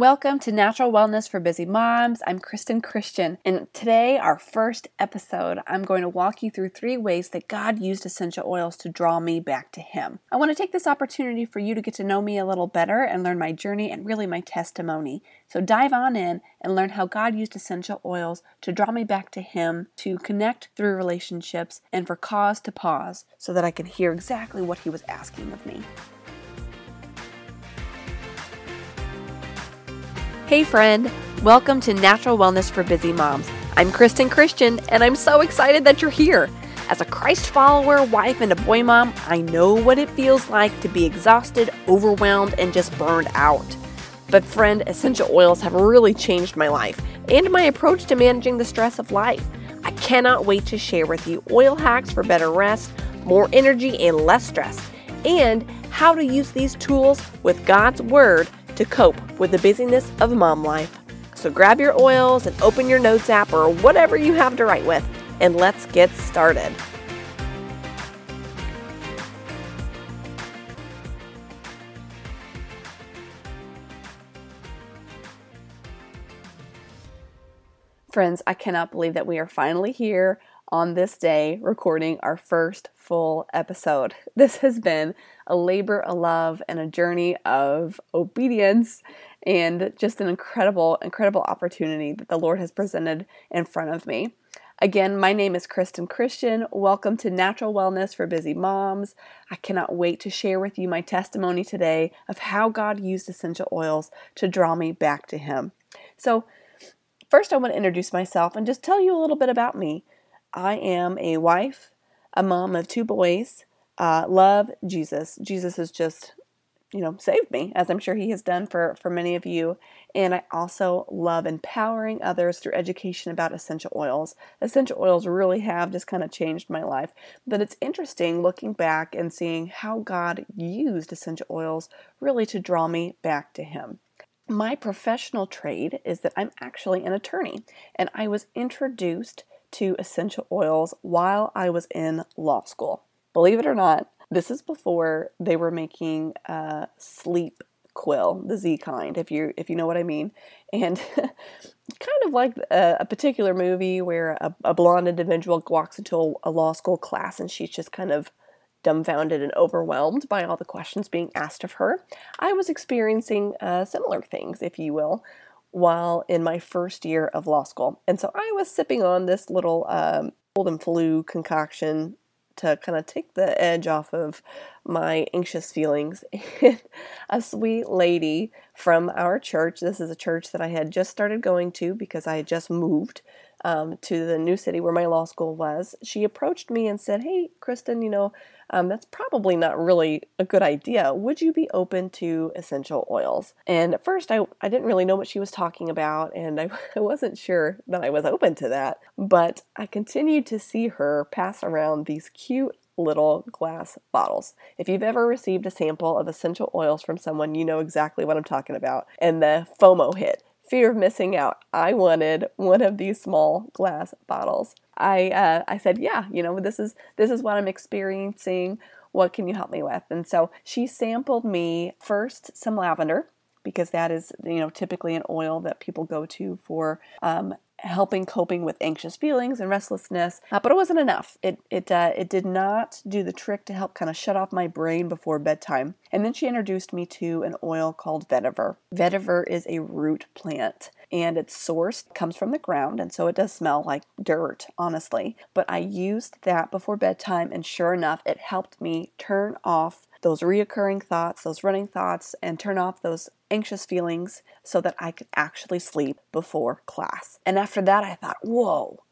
Welcome to Natural Wellness for Busy Moms. I'm Kristen Christian, and today, our first episode, I'm going to walk you through three ways that God used essential oils to draw me back to Him. I want to take this opportunity for you to get to know me a little better and learn my journey and really my testimony. So, dive on in and learn how God used essential oils to draw me back to Him, to connect through relationships, and for cause to pause so that I can hear exactly what He was asking of me. Hey, friend. Welcome to Natural Wellness for Busy Moms. I'm Kristen Christian, and I'm so excited that you're here. As a Christ follower, wife, and a boy mom, I know what it feels like to be exhausted, overwhelmed, and just burned out. But, friend, essential oils have really changed my life and my approach to managing the stress of life. I cannot wait to share with you oil hacks for better rest, more energy, and less stress, and how to use these tools with God's Word to cope with the busyness of mom life. So grab your oils and open your notes app or whatever you have to write with, and let's get started. Friends, I cannot believe that we are finally here on this day recording our first full episode. This has been a labor of love and a journey of obedience and just an incredible, incredible opportunity that the Lord has presented in front of me. Again, my name is Kristen Christian. Welcome to Natural Wellness for Busy Moms. I cannot wait to share with you my testimony today of how God used essential oils to draw me back to Him. So, first, I want to introduce myself and just tell you a little bit about me. I am a wife, a mom of two boys, uh, love Jesus. Jesus has just, you know, saved me, as I'm sure He has done for, for many of you. And I also love empowering others through education about essential oils. Essential oils really have just kind of changed my life. But it's interesting looking back and seeing how God used essential oils really to draw me back to Him. My professional trade is that I'm actually an attorney, and I was introduced to essential oils while I was in law school. Believe it or not, this is before they were making uh, sleep quill, the Z kind, if you if you know what I mean, and kind of like a, a particular movie where a, a, blonde individual walks into a, a law school class and she's just kind of dumbfounded and overwhelmed by all the questions being asked of her. I was experiencing uh, similar things, if you will, while in my first year of law school. And so I was sipping on this little um, cold and flu concoction to kind of take the edge off of my anxious feelings. A sweet lady from our church, this is a church that I had just started going to because I had just moved um, to the new city where my law school was, she approached me and said, Hey, Kristen, you know, um, that's probably not really a good idea. Would you be open to essential oils? And at first, I, I didn't really know what she was talking about, and I, I wasn't sure that I was open to that. But I continued to see her pass around these cute little glass bottles. If you've ever received a sample of essential oils from someone, you know exactly what I'm talking about. And the FOMO hit fear of missing out. I wanted one of these small glass bottles. I uh, I said, yeah, you know, this is this is what I'm experiencing. What can you help me with? And so she sampled me first some lavender because that is you know typically an oil that people go to for um, helping coping with anxious feelings and restlessness. Uh, but it wasn't enough. It it uh, it did not do the trick to help kind of shut off my brain before bedtime. And then she introduced me to an oil called vetiver. Vetiver is a root plant and it's source comes from the ground and so it does smell like dirt honestly but i used that before bedtime and sure enough it helped me turn off those reoccurring thoughts those running thoughts and turn off those anxious feelings so that i could actually sleep before class and after that i thought whoa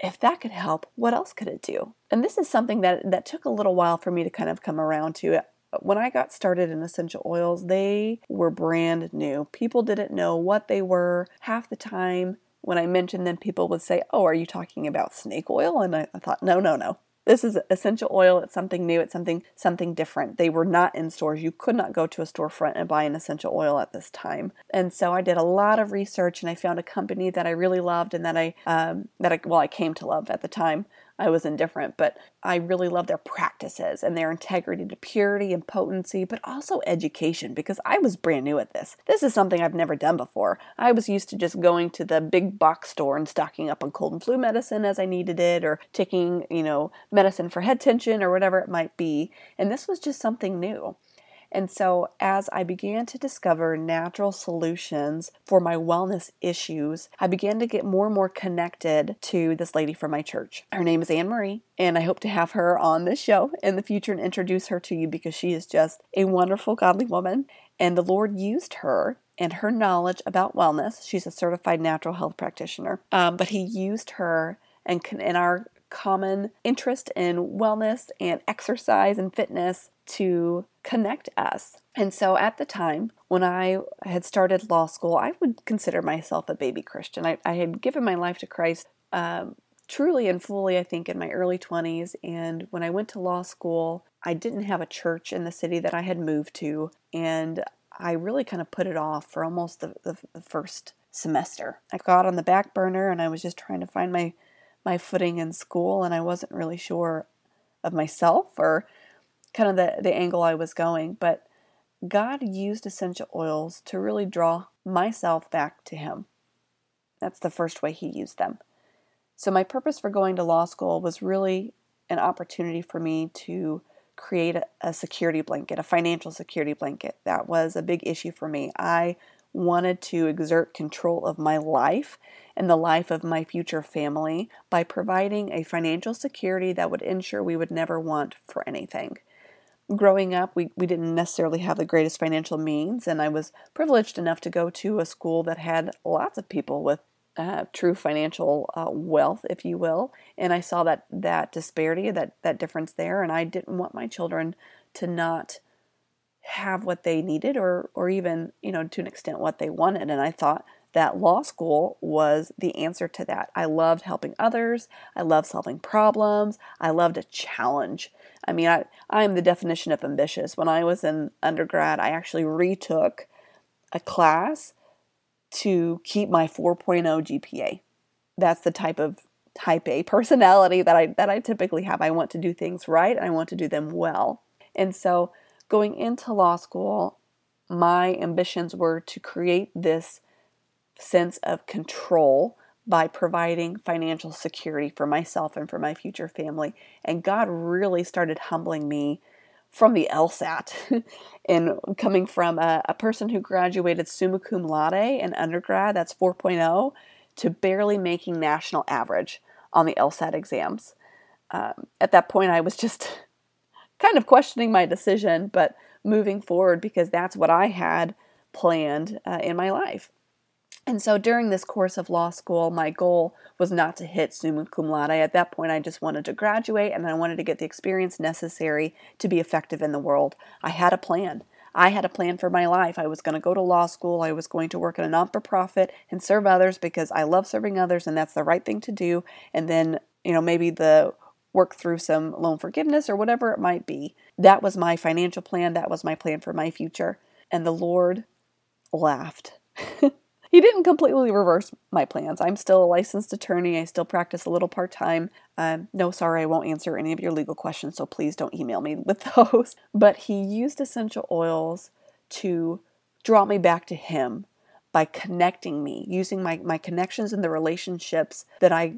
if that could help, what else could it do? And this is something that that took a little while for me to kind of come around to when I got started in essential oils, they were brand new. People didn't know what they were. Half the time, when I mentioned them, people would say, Oh, are you talking about snake oil? And I, I thought, No, no, no. This is essential oil. It's something new. It's something something different. They were not in stores. You could not go to a storefront and buy an essential oil at this time. And so I did a lot of research, and I found a company that I really loved, and that I um, that I well I came to love at the time I was indifferent, but I really love their practices and their integrity to purity and potency, but also education because I was brand new at this. This is something I've never done before. I was used to just going to the big box store and stocking up on cold and flu medicine as I needed it or taking, you know, medicine for head tension or whatever it might be. And this was just something new. And so, as I began to discover natural solutions for my wellness issues, I began to get more and more connected to this lady from my church. Her name is Anne Marie, and I hope to have her on this show in the future and introduce her to you because she is just a wonderful, godly woman. And the Lord used her and her knowledge about wellness. She's a certified natural health practitioner, um, but He used her and in our common interest in wellness and exercise and fitness to connect us. And so at the time when I had started law school, I would consider myself a baby Christian. I, I had given my life to Christ um, truly and fully, I think, in my early 20s. And when I went to law school, I didn't have a church in the city that I had moved to. And I really kind of put it off for almost the, the, the first semester. I got on the back burner and I was just trying to find my my footing in school and I wasn't really sure of myself or kind of the, the angle I was going, but God used essential oils to really draw myself back to Him. That's the first way He used them. So, my purpose for going to law school was really an opportunity for me to create a, a security blanket, a financial security blanket. That was a big issue for me. I wanted to exert control of my life and the life of my future family by providing a financial security that would ensure we would never want for anything growing up, we, we didn't necessarily have the greatest financial means, and I was privileged enough to go to a school that had lots of people with uh, true financial uh, wealth, if you will. And I saw that that disparity, that that difference there, and I didn't want my children to not have what they needed, or or even you know to an extent what they wanted. And I thought that law school was the answer to that. I loved helping others. I loved solving problems. I loved a challenge. I mean, I, I'm the definition of ambitious. When I was in undergrad, I actually retook a class to keep my 4.0 GPA. That's the type of type A personality that I that I typically have. I want to do things right and I want to do them well. And so going into law school, my ambitions were to create this sense of control by providing financial security for myself and for my future family. And God really started humbling me from the LSAT and coming from a, a, person who graduated summa cum laude in undergrad, that's 4.0, to barely making national average on the LSAT exams. Um, at that point, I was just kind of questioning my decision, but moving forward because that's what I had planned uh, in my life. And so during this course of law school, my goal was not to hit summa cum laude. At that point, I just wanted to graduate and I wanted to get the experience necessary to be effective in the world. I had a plan. I had a plan for my life. I was going to go to law school. I was going to work in a non for profit and serve others because I love serving others and that's the right thing to do. And then, you know, maybe the work through some loan forgiveness or whatever it might be. That was my financial plan. That was my plan for my future. And the Lord laughed. he didn't completely reverse my plans. I'm still a licensed attorney. I still practice a little part time. Um, no, sorry, I won't answer any of your legal questions, so please don't email me with those. But he used essential oils to draw me back to him by connecting me, using my, my connections and the relationships that I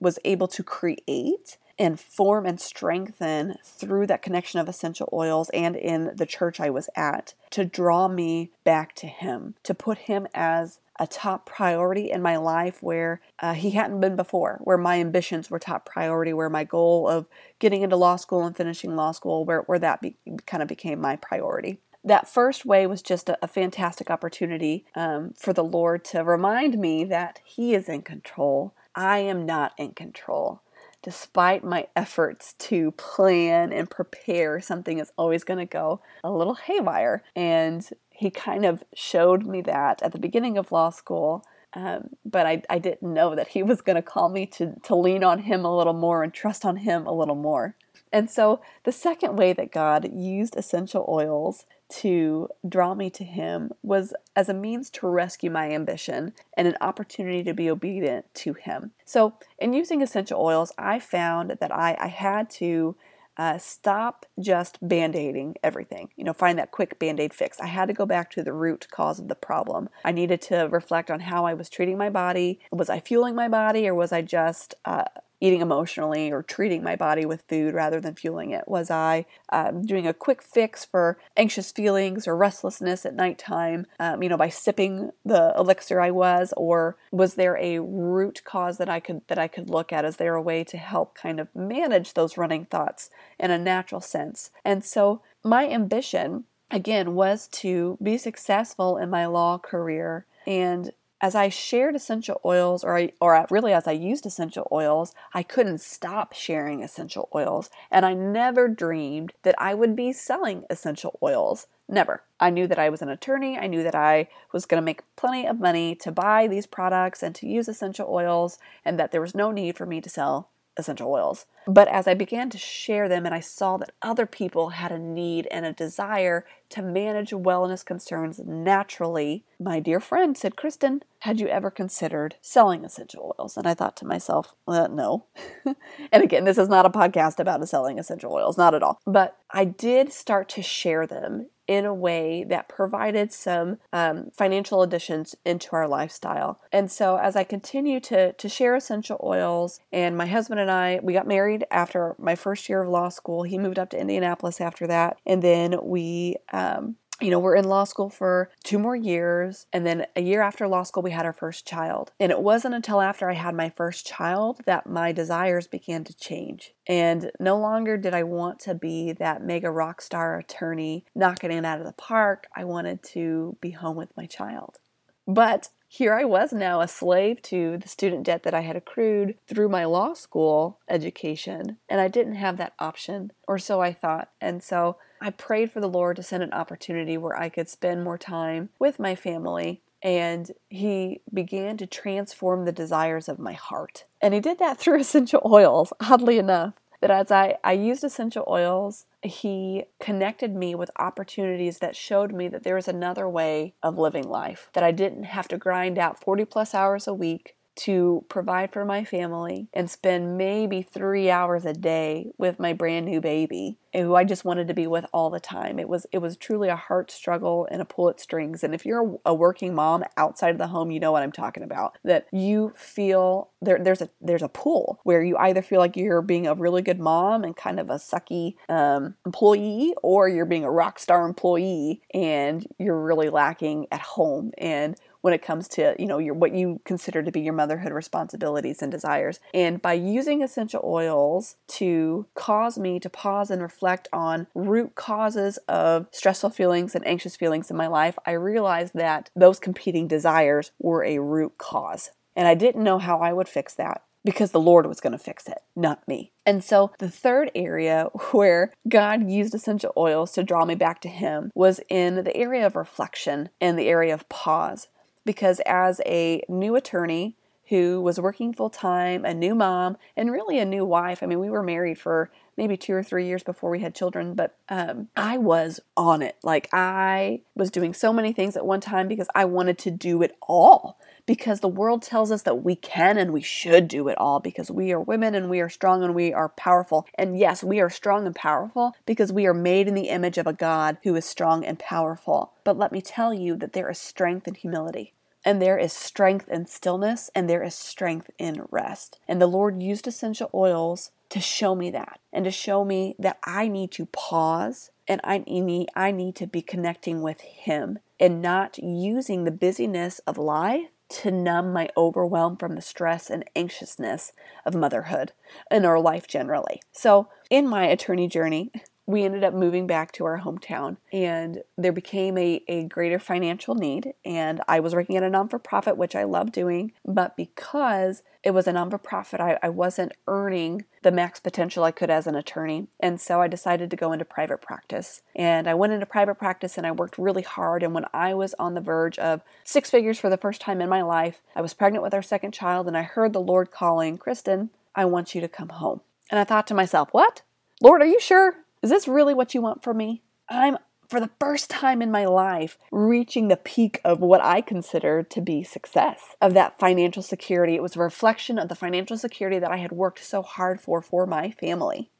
was able to create and form and strengthen through that connection of essential oils and in the church I was at to draw me back to Him, to put Him as a top priority in my life where uh, He hadn't been before, where my ambitions were top priority, where my goal of getting into law school and finishing law school, where, where that be, kind of became my priority that first way was just a, a fantastic opportunity um, for the Lord to remind me that He is in control. I am not in control despite my efforts to plan and prepare, something is always going to go a little haywire. And he kind of showed me that at the beginning of law school. Um, but I, I didn't know that he was going to call me to, to lean on him a little more and trust on him a little more. And so, the second way that God used essential oils to draw me to Him was as a means to rescue my ambition and an opportunity to be obedient to Him. So, in using essential oils, I found that I, I had to uh, stop just band aiding everything, you know, find that quick band aid fix. I had to go back to the root cause of the problem. I needed to reflect on how I was treating my body. Was I fueling my body or was I just uh, eating emotionally or treating my body with food rather than fueling it? Was I um, doing a quick fix for anxious feelings or restlessness at nighttime, um, you know, by sipping the elixir I was, or was there a root cause that I could that I could look at? Is there a way to help kind of manage those running thoughts in a natural sense? And so my ambition again was to be successful in my law career and as I shared essential oils, or I, or really as I used essential oils, I couldn't stop sharing essential oils, and I never dreamed that I would be selling essential oils. Never. I knew that I was an attorney. I knew that I was going to make plenty of money to buy these products and to use essential oils, and that there was no need for me to sell essential oils. But as I began to share them and I saw that other people had a need and a desire to manage wellness concerns naturally, my dear friend said, Kristen, had you ever considered selling essential oils? And I thought to myself, uh, no. and again, this is not a podcast about selling essential oils, not at all. But I did start to share them in a way that provided some um, financial additions into our lifestyle. And so as I continue to, to share essential oils, and my husband and I, we got married after my first year of law school. He moved up to Indianapolis after that. And then we um, you know, we're in law school for two more years. And then a year after law school, we had our first child. And it wasn't until after I had my first child that my desires began to change. And no longer did I want to be that mega rock star attorney knocking it out of the park. I wanted to be home with my child. But here I was now a slave to the student debt that I had accrued through my law school education, and I didn't have that option, or so I thought. And so I prayed for the Lord to send an opportunity where I could spend more time with my family. And he began to transform the desires of my heart. And he did that through essential oils, oddly enough that as I, I used essential oils, he connected me with opportunities that showed me that there was another way of living life, that I didn't have to grind out 40 plus hours a week to provide for my family and spend maybe three hours a day with my brand new baby who I just wanted to be with all the time. It was it was truly a heart struggle and a pull at strings. And if you're a working mom outside of the home, you know what I'm talking about. That you feel there there's a there's a pull where you either feel like you're being a really good mom and kind of a sucky um, employee, or you're being a rock star employee and you're really lacking at home. And when it comes to you know your what you consider to be your motherhood responsibilities and desires. And by using essential oils to cause me to pause and reflect on root causes of stressful feelings and anxious feelings in my life i realized that those competing desires were a root cause. And i didn't know how i would fix that because the Lord was going to fix it, not me. And so the third area where God used essential oils to draw me back to Him was in the area of reflection and the area of pause because as a new attorney who was working full time, a new mom, and really a new wife, I mean, we were married for maybe two or three years before we had children, but um, I was on it. Like I was doing so many things at one time because I wanted to do it all. Because the world tells us that we can and we should do it all because we are women and we are strong and we are powerful. And yes, we are strong and powerful because we are made in the image of a God who is strong and powerful. But let me tell you that there is strength in humility. And there is strength in stillness, and there is strength in rest. And the Lord used essential oils to show me that and to show me that I need to pause and I need, I need to be connecting with Him and not using the busyness of life to numb my overwhelm from the stress and anxiousness of motherhood and our life generally. So, in my attorney journey, we ended up moving back to our hometown and there became a, a greater financial need and i was working at a non-for-profit which i love doing but because it was a non-for-profit I, I wasn't earning the max potential i could as an attorney and so i decided to go into private practice. And i went into private practice and i worked really hard and when i was on the verge of six figures for the first time in my life i was pregnant with our second child and i heard the lord calling kristen i want you to come home. And i thought to myself what? Lord, are you sure? Is this really what you want from me? I'm, for the first time in my life, reaching the peak of what I consider to be success, of that financial security. It was a reflection of the financial security that I had worked so hard for for my family.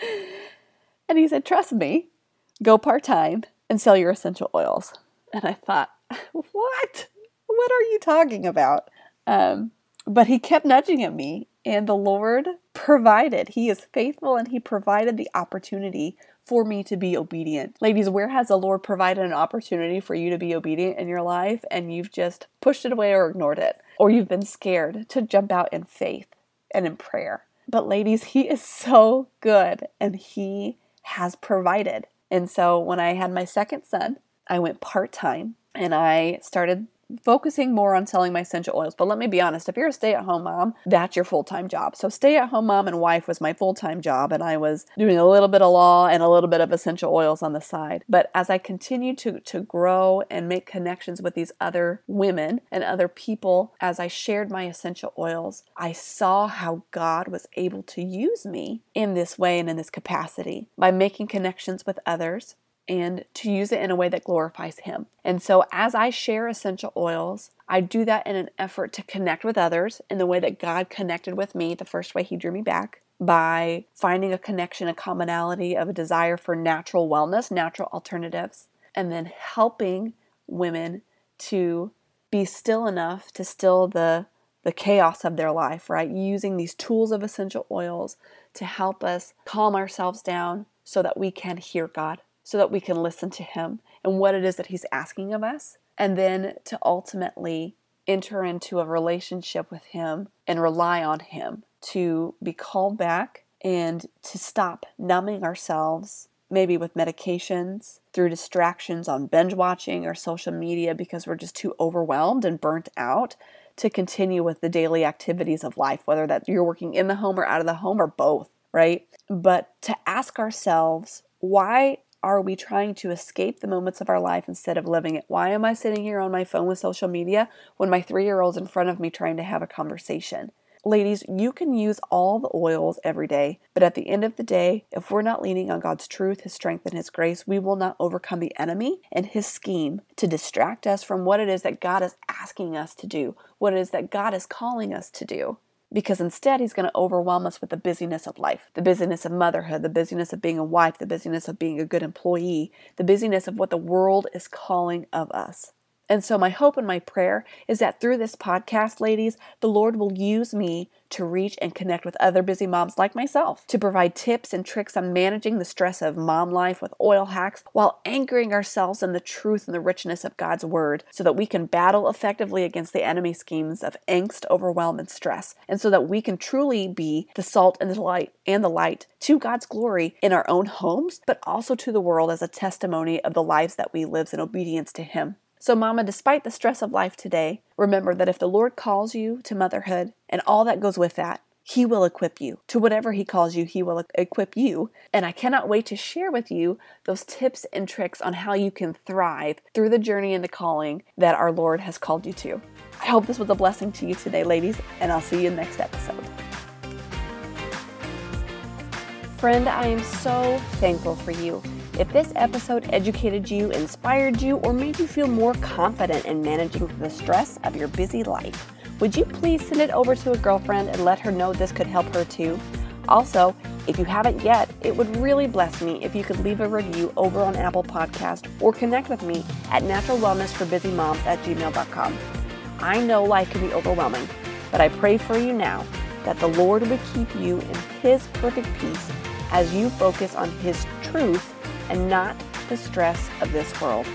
and he said, Trust me, go part time and sell your essential oils. And I thought, What? What are you talking about? Um, but he kept nudging at me, and the Lord provided. He is faithful and He provided the opportunity for me to be obedient. Ladies, where has the Lord provided an opportunity for you to be obedient in your life and you've just pushed it away or ignored it? Or you've been scared to jump out in faith and in prayer? But, ladies, He is so good and He has provided. And so, when I had my second son, I went part time and I started focusing more on selling my essential oils. But let me be honest, if you're a stay at home mom, that's your full time job. So, stay at home mom and wife was my full time job, and I was doing a little bit of law and a little bit of essential oils on the side. But as I continued to, to grow and make connections with these other women and other people, as I shared my essential oils, I saw how God was able to use me in this way and in this capacity by making connections with others and to use it in a way that glorifies Him. And so, as I share essential oils, I do that in an effort to connect with others in the way that God connected with me, the first way He drew me back, by finding a connection, a commonality of a desire for natural wellness, natural alternatives, and then helping women to be still enough to still the the chaos of their life, right? Using these tools of essential oils to help us calm ourselves down so that we can hear God so that we can listen to Him and what it is that He's asking of us, and then to ultimately enter into a relationship with Him and rely on Him to be called back and to stop numbing ourselves, maybe with medications, through distractions on binge watching or social media because we're just too overwhelmed and burnt out to continue with the daily activities of life, whether that you're working in the home or out of the home or both, right? But to ask ourselves, why are we trying to escape the moments of our life instead of living it? Why am I sitting here on my phone with social media when my three year old's in front of me trying to have a conversation? Ladies, you can use all the oils every day, but at the end of the day, if we're not leaning on God's truth, His strength, and His grace, we will not overcome the enemy and his scheme to distract us from what it is that God is asking us to do, what it is that God is calling us to do because instead he's going to overwhelm us with the busyness of life, the busyness of motherhood, the busyness of being a wife, the busyness of being a good employee, the busyness of what the world is calling of us. And so, my hope and my prayer is that through this podcast, ladies, the Lord will use me to reach and connect with other busy moms like myself, to provide tips and tricks on managing the stress of mom life with oil hacks while anchoring ourselves in the truth and the richness of God's Word so that we can battle effectively against the enemy schemes of angst, overwhelm, and stress, and so that we can truly be the salt and the light and the light to God's glory in our own homes, but also to the world as a testimony of the lives that we live in obedience to Him. So, Mama, despite the stress of life today, remember that if the Lord calls you to motherhood and all that goes with that, He will equip you. To whatever He calls you, He will equip you. And I cannot wait to share with you those tips and tricks on how you can thrive through the journey and the calling that our Lord has called you to. I hope this was a blessing to you today, ladies, and I'll see you next episode. Friend, I am so thankful for you. If this episode educated you, inspired you, or made you feel more confident in managing the stress of your busy life, would you please send it over to a girlfriend and let her know this could help her too? Also, if you haven't yet, it would really bless me if you could leave a review over on Apple Podcast or connect with me at naturalwellnessforbusymoms at gmail.com. I know life can be overwhelming, but I pray for you now that the Lord would keep you in His perfect peace as you focus on His truth and not the stress of this world.